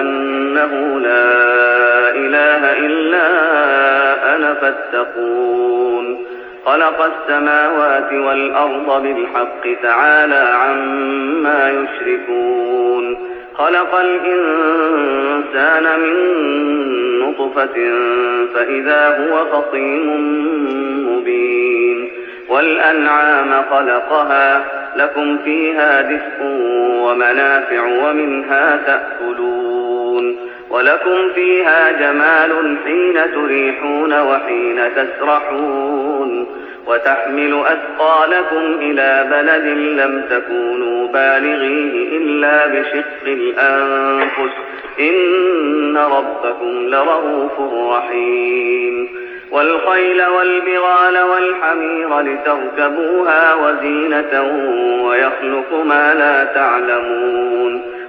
أنه لا إله إلا أنا فاتقون خلق السماوات والأرض بالحق تعالى عما يشركون خلق الإنسان من نطفة فإذا هو خصيم مبين والأنعام خلقها لكم فيها دفء ومنافع ومنها تأكلون ولكم فيها جمال حين تريحون وحين تسرحون وتحمل أثقالكم إلى بلد لم تكونوا بالغيه إلا بشق الأنفس. إن ربكم لرؤوف رحيم. والخيل والبغال والحمير لتركبوها وزينة ويخلق ما لا تعلمون.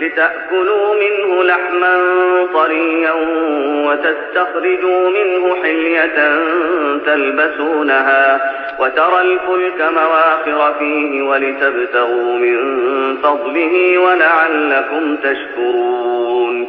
لتأكلوا منه لحما طريا وتستخرجوا منه حلية تلبسونها وترى الفلك مواخر فيه ولتبتغوا من فضله ولعلكم تشكرون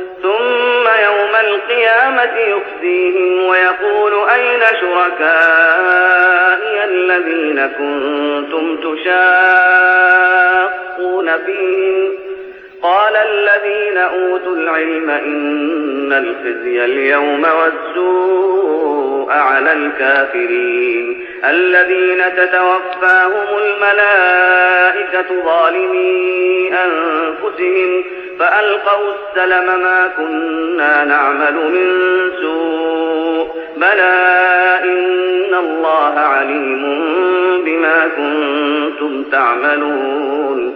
ثم يوم القيامة يخزيهم ويقول أين شركائي الذين كنتم تشاقون فيهم؟ قال الذين أوتوا العلم إن الخزي اليوم والسوء على الكافرين. الذين تتوفاهم الملائكة ظالمي أنفسهم فألقوا السلم ما كنا نعمل من سوء بلى إن الله عليم بما كنتم تعملون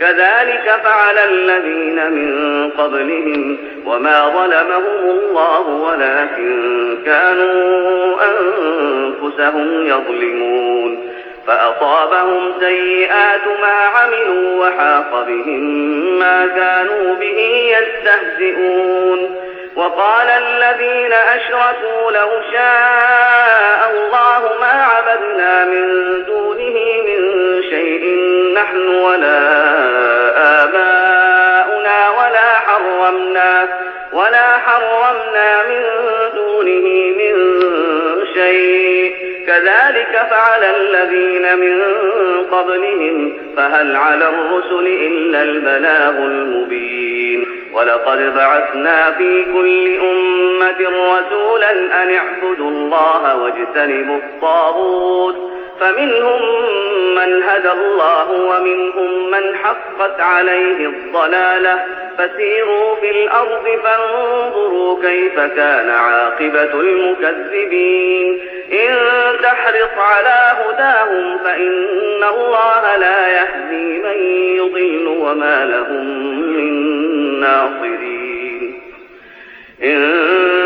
كذلك فعل الذين من قبلهم وما ظلمهم الله ولكن كانوا أنفسهم يظلمون. فأصابهم سيئات ما عملوا وحاق بهم ما كانوا به يستهزئون. وقال الذين أشركوا لو شاء الله ما عبدنا من دونه من شيء نحن ولا آباؤنا ولا حرمنا ولا حرمنا من دونه من شيء. كذلك فعل الذين من قبلهم فهل على الرسل إلا البلاغ المبين. ولقد بعثنا في كل أمة رسولا أن اعبدوا الله واجتنبوا الطاغوت. فمنهم من هدى الله ومنهم من حقت عليه الضلالة. فسيروا في الأرض فانظروا كيف كان عاقبة المكذبين. إن تحرص على هداهم فإن الله لا يهدي من يضل وما لهم من ناصرين. إن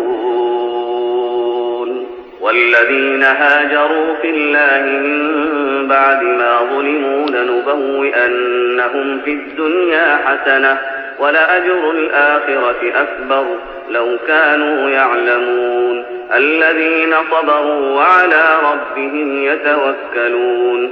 والذين هاجروا في الله من بعد ما ظلموا لنبوئنهم في الدنيا حسنة ولأجر الآخرة أكبر لو كانوا يعلمون. الذين صبروا وعلى ربهم يتوكلون.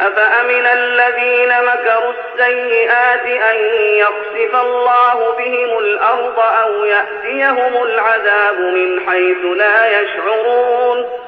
أفأمن الذين مكروا السيئات أن يخسف الله بهم الأرض أو يأتيهم العذاب من حيث لا يشعرون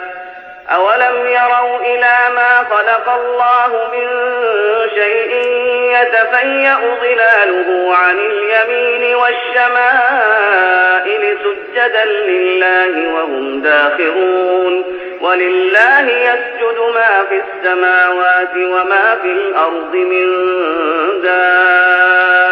أولم يروا إلى ما خلق الله من شيء يتفيأ ظلاله عن اليمين والشمائل سجدا لله وهم داخرون ولله يسجد ما في السماوات وما في الأرض من دابة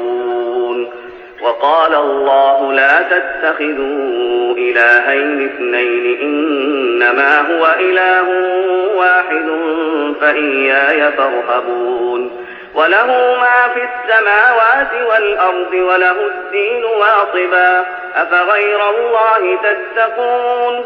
وقال الله لا تتخذوا إلهين اثنين إنما هو إله واحد فإياي فارهبون. وله ما في السماوات والأرض وله الدين واطبا أفغير الله تتقون؟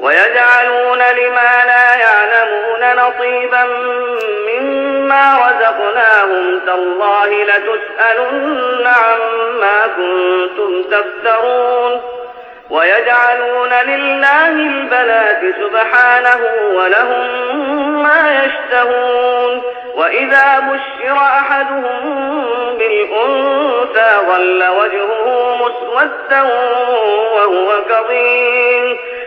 ويجعلون لما لا يعلمون نصيبا مما رزقناهم تالله لتسألن عما كنتم تفترون. ويجعلون لله البنات سبحانه ولهم ما يشتهون. وإذا بشر أحدهم بالأنثى ظل وجهه مسودا وهو كظيم.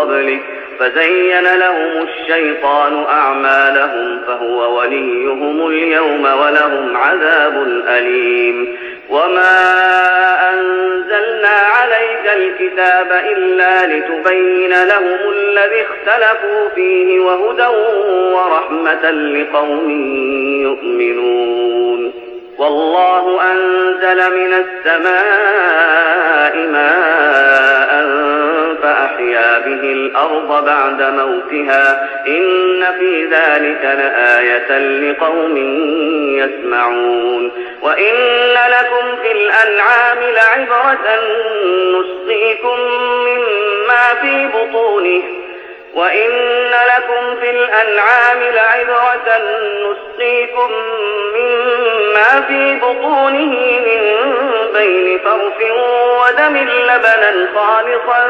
قبلك فزين لهم الشيطان أعمالهم فهو وليهم اليوم ولهم عذاب أليم. وما أنزلنا عليك الكتاب إلا لتبين لهم الذي اختلفوا فيه وهدى ورحمة لقوم يؤمنون. والله أنزل من السماء ماء فأحيا به الأرض بعد موتها إن في ذلك لآية لقوم يسمعون وإن لكم في الأنعام لعبرة نسقيكم مما في بطونه وإن لكم في الأنعام لعبرة نسقيكم مما في بطونه من بين فرث ودم لبنا خالصا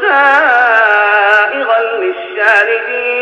سائغا للشاربين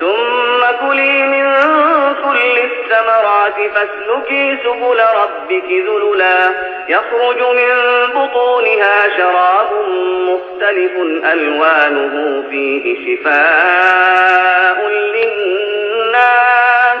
ثم كلي من كل الثمرات فاسلكي سبل ربك ذللا. يخرج من بطونها شراب مختلف ألوانه فيه شفاء للناس.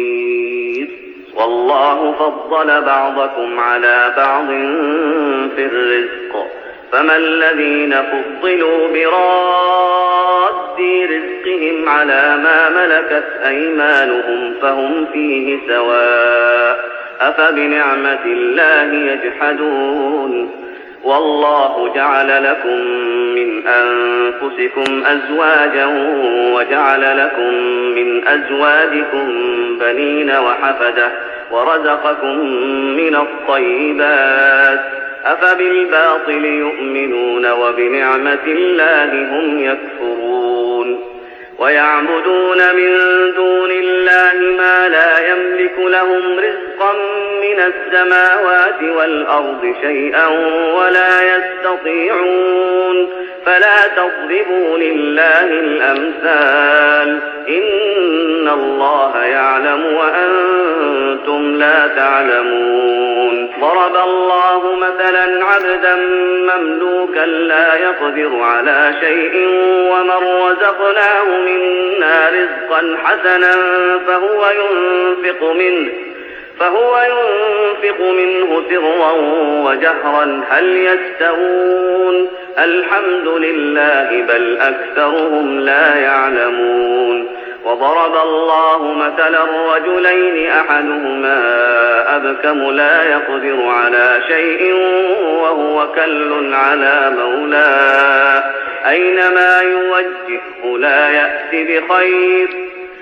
والله فضل بعضكم على بعض في الرزق. فما الذين فضلوا براد رزقهم على ما ملكت أيمانهم فهم فيه سواء. أفبنعمة الله يجحدون. والله جعل لكم من أنفسكم أزواجا وجعل لكم من أزواجكم بنين وحفدة ورزقكم من الطيبات أفبالباطل يؤمنون وبنعمة الله هم يكفرون ويعبدون من دون الله ما لا يملك لهم رزقا من السماوات والأرض شيئا ولا يستطيعون فلا تضربوا لله الأمثال إن الله يعلم وأنتم لا تعلمون ضرب الله مثلا عبدا مملوكا لا يقدر على شيء ومن رزقناه منا رزقا حسنا فهو ينفق منه فهو ينفق منه سرا وجهرا هل يستوون؟ الحمد لله بل أكثرهم لا يعلمون. وضرب الله مثلا رجلين أحدهما أبكم لا يقدر على شيء وهو كل على مولاه. أينما يوجهه لا يأتي بخير.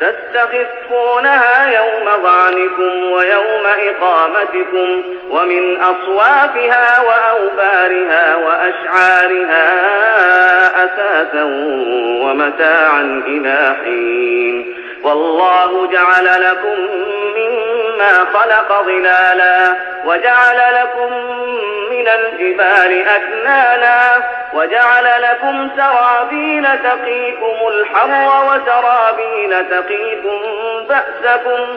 تستخفونها يوم ظعنكم ويوم إقامتكم ومن أصوافها وأوبارها وأشعارها أساسا ومتاعا إلى حين. والله جعل لكم مما خلق ظلالا وجعل لكم من الجبال أكنانا وجعل لكم سرابيل تقيكم الحر وسرابيل تقيكم بأسكم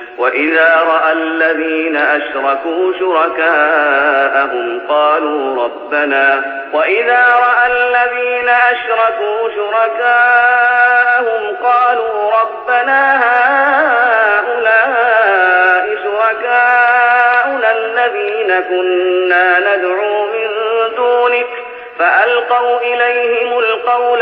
وإذا رأى الذين أشركوا شركاءهم قالوا ربنا وإذا رأى الذين أشركوا شركاءهم قالوا ربنا هؤلاء شركاؤنا الذين كنا ندعو من دونك فألقوا إليهم القول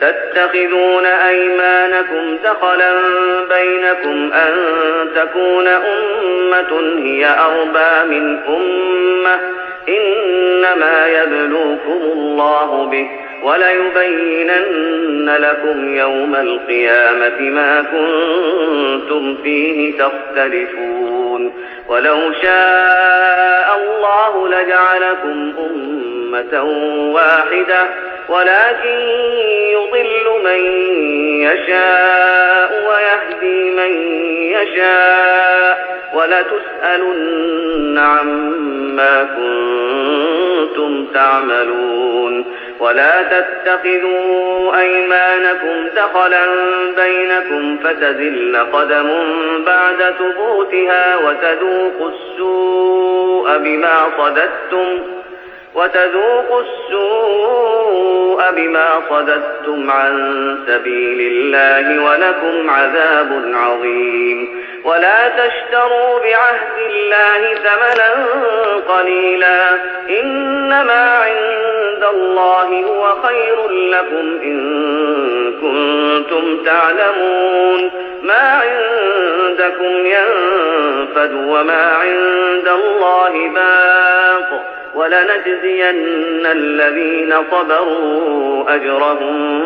تتخذون أيمانكم دخلا بينكم أن تكون أمة هي أربى من أمة. إنما يبلوكم الله به وليبينن لكم يوم القيامة ما كنتم فيه تختلفون. ولو شاء الله لجعلكم أمة واحدة. ولكن يضل من يشاء ويهدي من يشاء ولتسألن عما كنتم تعملون ولا تتخذوا أيمانكم دخلا بينكم فتزل قدم بعد ثبوتها وتذوقوا السوء بما صددتم وتذوقوا السوء بما صددتم عن سبيل الله ولكم عذاب عظيم. ولا تشتروا بعهد الله ثمنا قليلا. إنما عند الله هو خير لكم إن كنتم تعلمون. ما عندكم ينفد وما عند الله باق. ولنجزين الذين صبروا أجرهم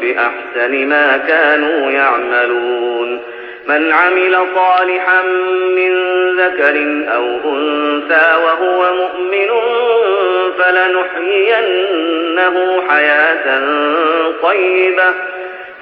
بأحسن ما كانوا يعملون. من عمل صالحا من ذكر أو أنثى وهو مؤمن فلنحيينه حياة طيبة.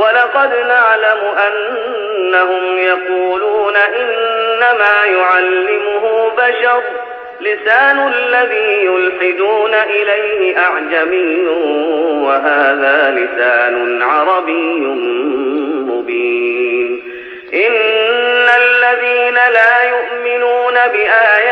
ولقد نعلم أنهم يقولون إنما يعلمه بشر لسان الذي يلحدون إليه أعجمي وهذا لسان عربي مبين إن الذين لا يؤمنون بآيات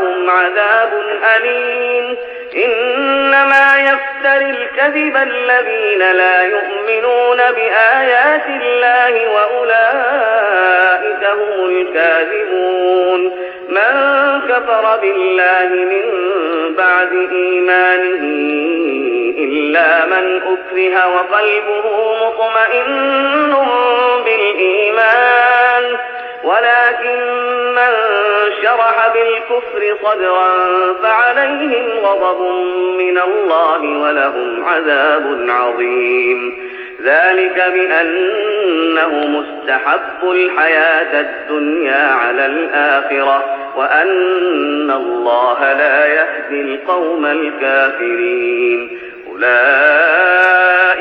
ولهم عذاب أليم. إنما يفتر الكذب الذين لا يؤمنون بآيات الله وأولئك هم الكاذبون. من كفر بالله من بعد إيمانه إلا من أكره وقلبه مطمئن بالإيمان. ولكن من شرح بالكفر صدرا فعليهم غضب من الله ولهم عذاب عظيم. ذلك بأنه مستحب الحياة الدنيا على الآخرة وأن الله لا يهدي القوم الكافرين. أولئك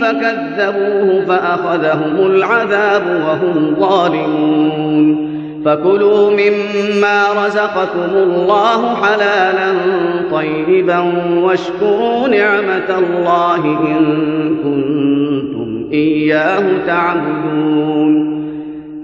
فكذبوه فأخذهم العذاب وهم ظالمون. فكلوا مما رزقكم الله حلالا طيبا واشكروا نعمة الله إن كنتم إياه تعبدون.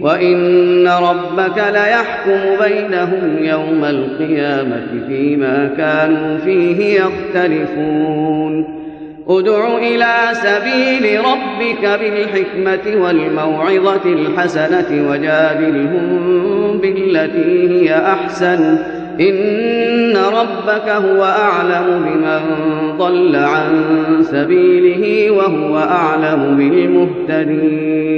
وان ربك ليحكم بينهم يوم القيامه فيما كانوا فيه يختلفون ادع إلى سبيل ربك بالحكمه والموعظه الحسنه وجادلهم بالتي هي احسن ان ربك هو اعلم بمن ضل عن سبيله وهو اعلم بالمهتدين